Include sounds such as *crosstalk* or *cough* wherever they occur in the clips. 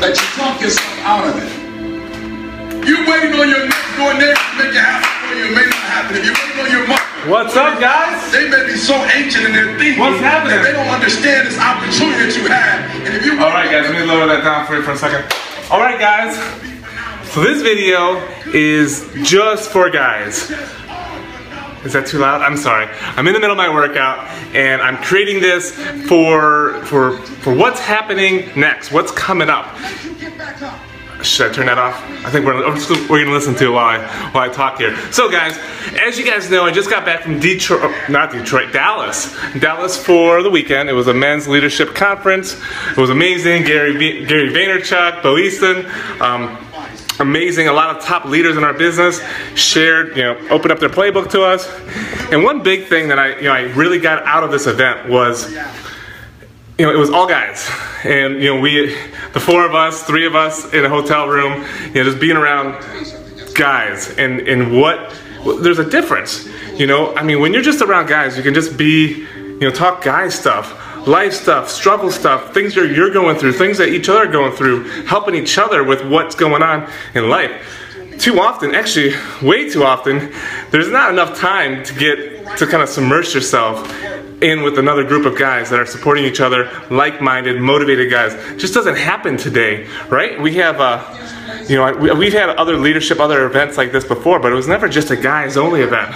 that you talk yourself out of it. You waiting on your next door neighbor to make it happen for you, it may not happen. If you're waiting on your mother, What's up, guys? they may be so ancient in their thinking What's happening? that they don't understand this opportunity that you have. And if you All right, guys, let me lower that down for you for a second. All right, guys. So this video is just for guys. Is that too loud? I'm sorry. I'm in the middle of my workout and I'm creating this for for for what's happening next. What's coming up? Should I turn that off? I think we're, we're gonna listen to it while I, while I talk here. So guys, as you guys know, I just got back from Detroit, oh, not Detroit, Dallas. Dallas for the weekend. It was a men's leadership conference. It was amazing. Gary, Gary Vaynerchuk, Bo Eason, um, amazing. A lot of top leaders in our business shared, you know, opened up their playbook to us. And one big thing that I, you know, I really got out of this event was you know, it was all guys. And, you know, we, the four of us, three of us in a hotel room, you know, just being around guys. And, and what, there's a difference. You know, I mean, when you're just around guys, you can just be, you know, talk guy stuff, life stuff, struggle stuff, things you're, you're going through, things that each other are going through, helping each other with what's going on in life. Too often, actually, way too often, there's not enough time to get to kind of submerge yourself in with another group of guys that are supporting each other, like-minded, motivated guys. Just doesn't happen today, right? We have, uh, you know, we, we've had other leadership, other events like this before, but it was never just a guys-only event.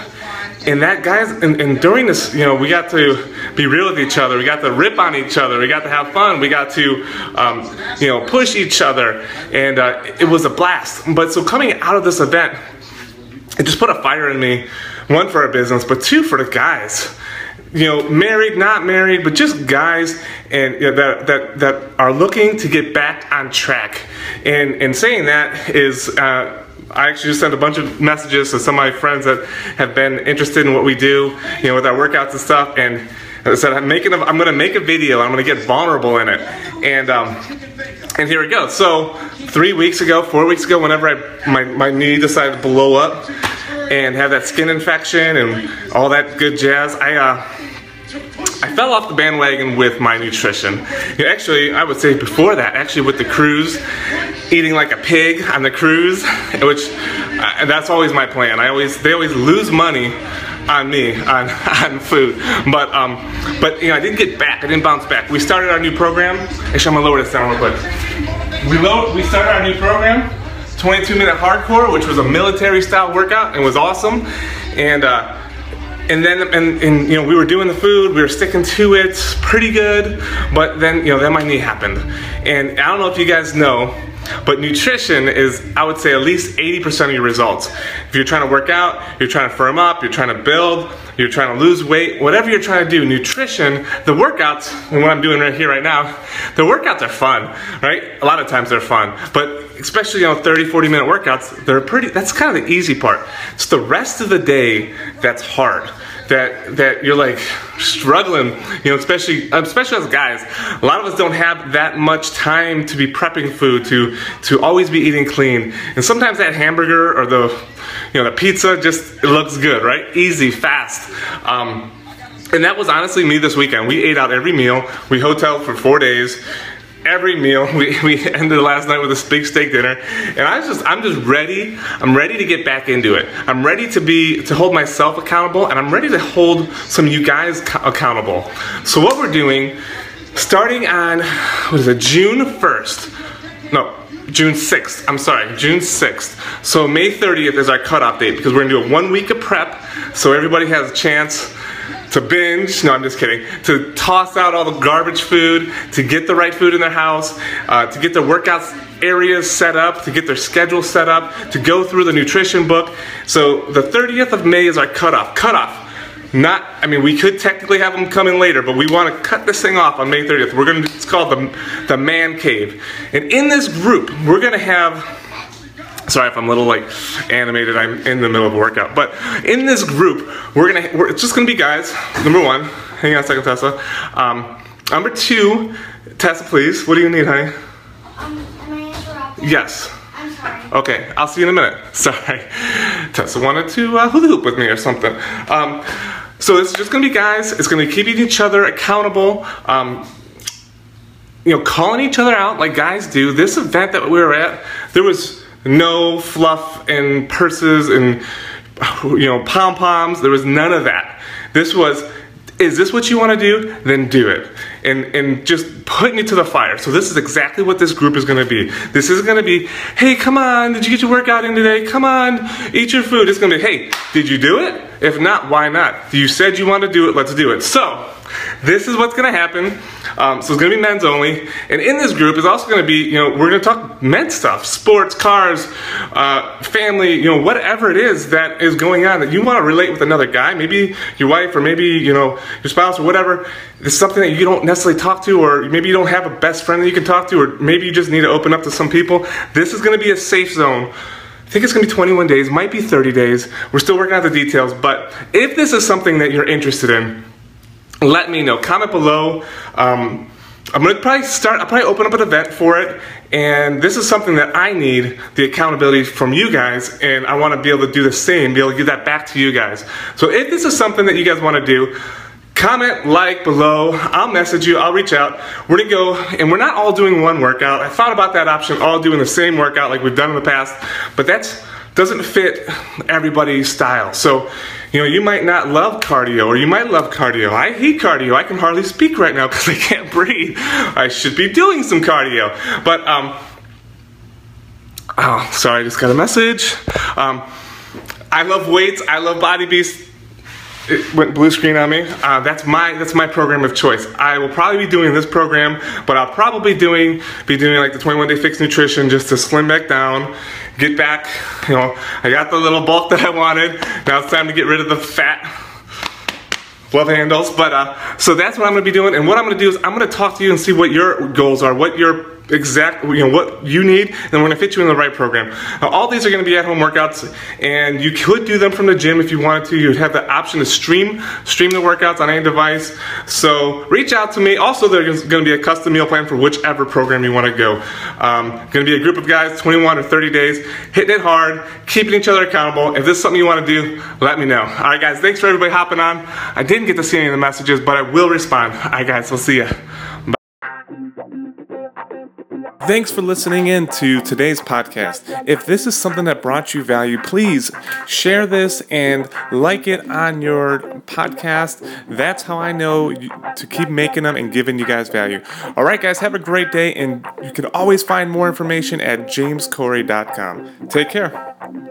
And that guys, and, and during this, you know, we got to be real with each other. We got to rip on each other. We got to have fun. We got to, um, you know, push each other, and uh, it was a blast. But so coming out of this event, it just put a fire in me. One for our business, but two for the guys you know, married, not married, but just guys and you know, that that that are looking to get back on track. And and saying that is. Uh, I actually just sent a bunch of messages to some of my friends that have been interested in what we do, you know, with our workouts and stuff. And I said, I'm making, a, I'm going to make a video. I'm going to get vulnerable in it. And um, and here we go. So three weeks ago, four weeks ago, whenever I my my knee decided to blow up and have that skin infection and all that good jazz, I uh, fell off the bandwagon with my nutrition. Actually, I would say before that, actually with the cruise, eating like a pig on the cruise, which uh, that's always my plan. I always they always lose money on me on, *laughs* on food, but um, but you know I didn't get back. I didn't bounce back. We started our new program. Actually, I'm gonna lower this down real quick. We we started our new program. 22 minute Hard Corps, which was a military style workout and was awesome. And uh, and then and, and you know we were doing the food we were sticking to it pretty good but then you know then my knee happened. And i don't know if you guys know but nutrition is i would say at least 80% of your results. If you're trying to work out you're trying to firm up you're trying to build you're trying to lose weight whatever you're trying to do nutrition the workouts and what i'm doing right here right now the workouts are fun right? A lot of times they're fun. But especially you know 30 40 minute workouts they're pretty that's kind of the easy part. It's the rest of the day that's hard that that you're like struggling you know especially especially as guys. A lot of us don't have that much time to be prepping food to to always be eating clean. And sometimes that hamburger or the you know the pizza just looks good right? Easy fast. Um, and that was honestly me this weekend. We ate out every meal. We hoteled for four days every meal. *laughs* We, we ended last night with a big steak dinner, and I just I'm just ready. I'm ready to get back into it. I'm ready to be to hold myself accountable, and I'm ready to hold some of you guys accountable. So what we're doing, starting on what is it, June 1st? No. June 6th, I'm sorry, June 6th. So May 30th is our cutoff date because we're gonna do a one week of prep so everybody has a chance to binge, no, I'm just kidding, to toss out all the garbage food, to get the right food in their house, uh, to get their workouts areas set up, to get their schedule set up, to go through the nutrition book. So the 30th of May is our cutoff. Cutoff. Not, I mean, we could technically have them come in later, but we want to cut this thing off on May 30th. We're going to, it's called the, the Man Cave. And in this group, we're going to have Sorry if I'm a little like animated. I'm in the middle of a workout. But in this group, we're gonna we're, it's just gonna be guys. Number one, hang on a second, Tessa. Um, number two, Tessa, please. What do you need, honey? Um, am I? Yes. I'm sorry. Okay, I'll see you in a minute. *laughs* Sorry. Tessa wanted to uh, hula hoop with me or something. Um, so it's just gonna be guys. It's gonna be keeping each other accountable. Um, you know, calling each other out like guys do. This event that we were at, there was no fluff and purses and you know pom poms. There was none of that. This was is this what you want to do? Then do it. And and just putting it to the fire. So this is exactly what this group is going to be. This is going to be, hey, come on, did you get your workout in today? Come on, eat your food. It's going to be, hey, did you do it? If not, why not? You said you want to do it, let's do it. So this is what's going to happen. Um, so it's going to be men's only. And in this group is also going to be, you know, we're going to talk men's stuff, sports, cars, uh, family, you know, whatever it is that is going on that you want to relate with another guy, maybe your wife or maybe, you know, your spouse or whatever. It's something that you don't necessarily talk to or maybe you don't have a best friend that you can talk to or maybe you just need to open up to some people. This is going to be a safe zone think it's gonna be 21 days, might be 30 days. We're still working out the details, but if this is something that you're interested in, let me know. Comment below. Um, I'm gonna probably start, I'll probably open up an event for it, and this is something that I need the accountability from you guys, and I wanna be able to do the same, be able to give that back to you guys. So if this is something that you guys wanna do, comment, like below, I'll message you, I'll reach out. We're gonna go, and we're not all doing one workout. I thought about that option, all doing the same workout like we've done in the past, but that's doesn't fit everybody's style. So you know, you might not love cardio or you might love cardio. I hate cardio. I can hardly speak right now *laughs* because I can't breathe. I should be doing some cardio. But, um, oh, sorry, I just got a message. Um, I love weights. I love Body Beast. It went blue screen on me. Uh, that's my that's my program of choice. I will probably be doing this program, but I'll probably doing be doing like the 21 day fixed nutrition just to slim back down get back, you know, I got the little bulk that I wanted. Now it's time to get rid of the fat love handles. But uh, so that's what I'm gonna be doing. And what I'm gonna do is I'm gonna talk to you and see what your goals are, what your exact, you know, what you need, and we're gonna fit you in the right program. Now, all these are gonna be at-home workouts, and you could do them from the gym if you wanted to. You'd have the option to stream, stream the workouts on any device. So reach out to me. Also, there's gonna be a custom meal plan for whichever program you wanna go. Um, gonna be a group of guys, 21 or 30 days, hitting it hard, keeping each other accountable. If this is something you wanna do, let me know. All right, guys, thanks for everybody hopping on. I didn't get to see any of the messages, but I will respond. All right, guys, we'll see you. Thanks for listening in to today's podcast. If this is something that brought you value, please share this and like it on your podcast. That's how I know to keep making them and giving you guys value. All right, guys, have a great day, and you can always find more information at jameskoorey.com. Take care.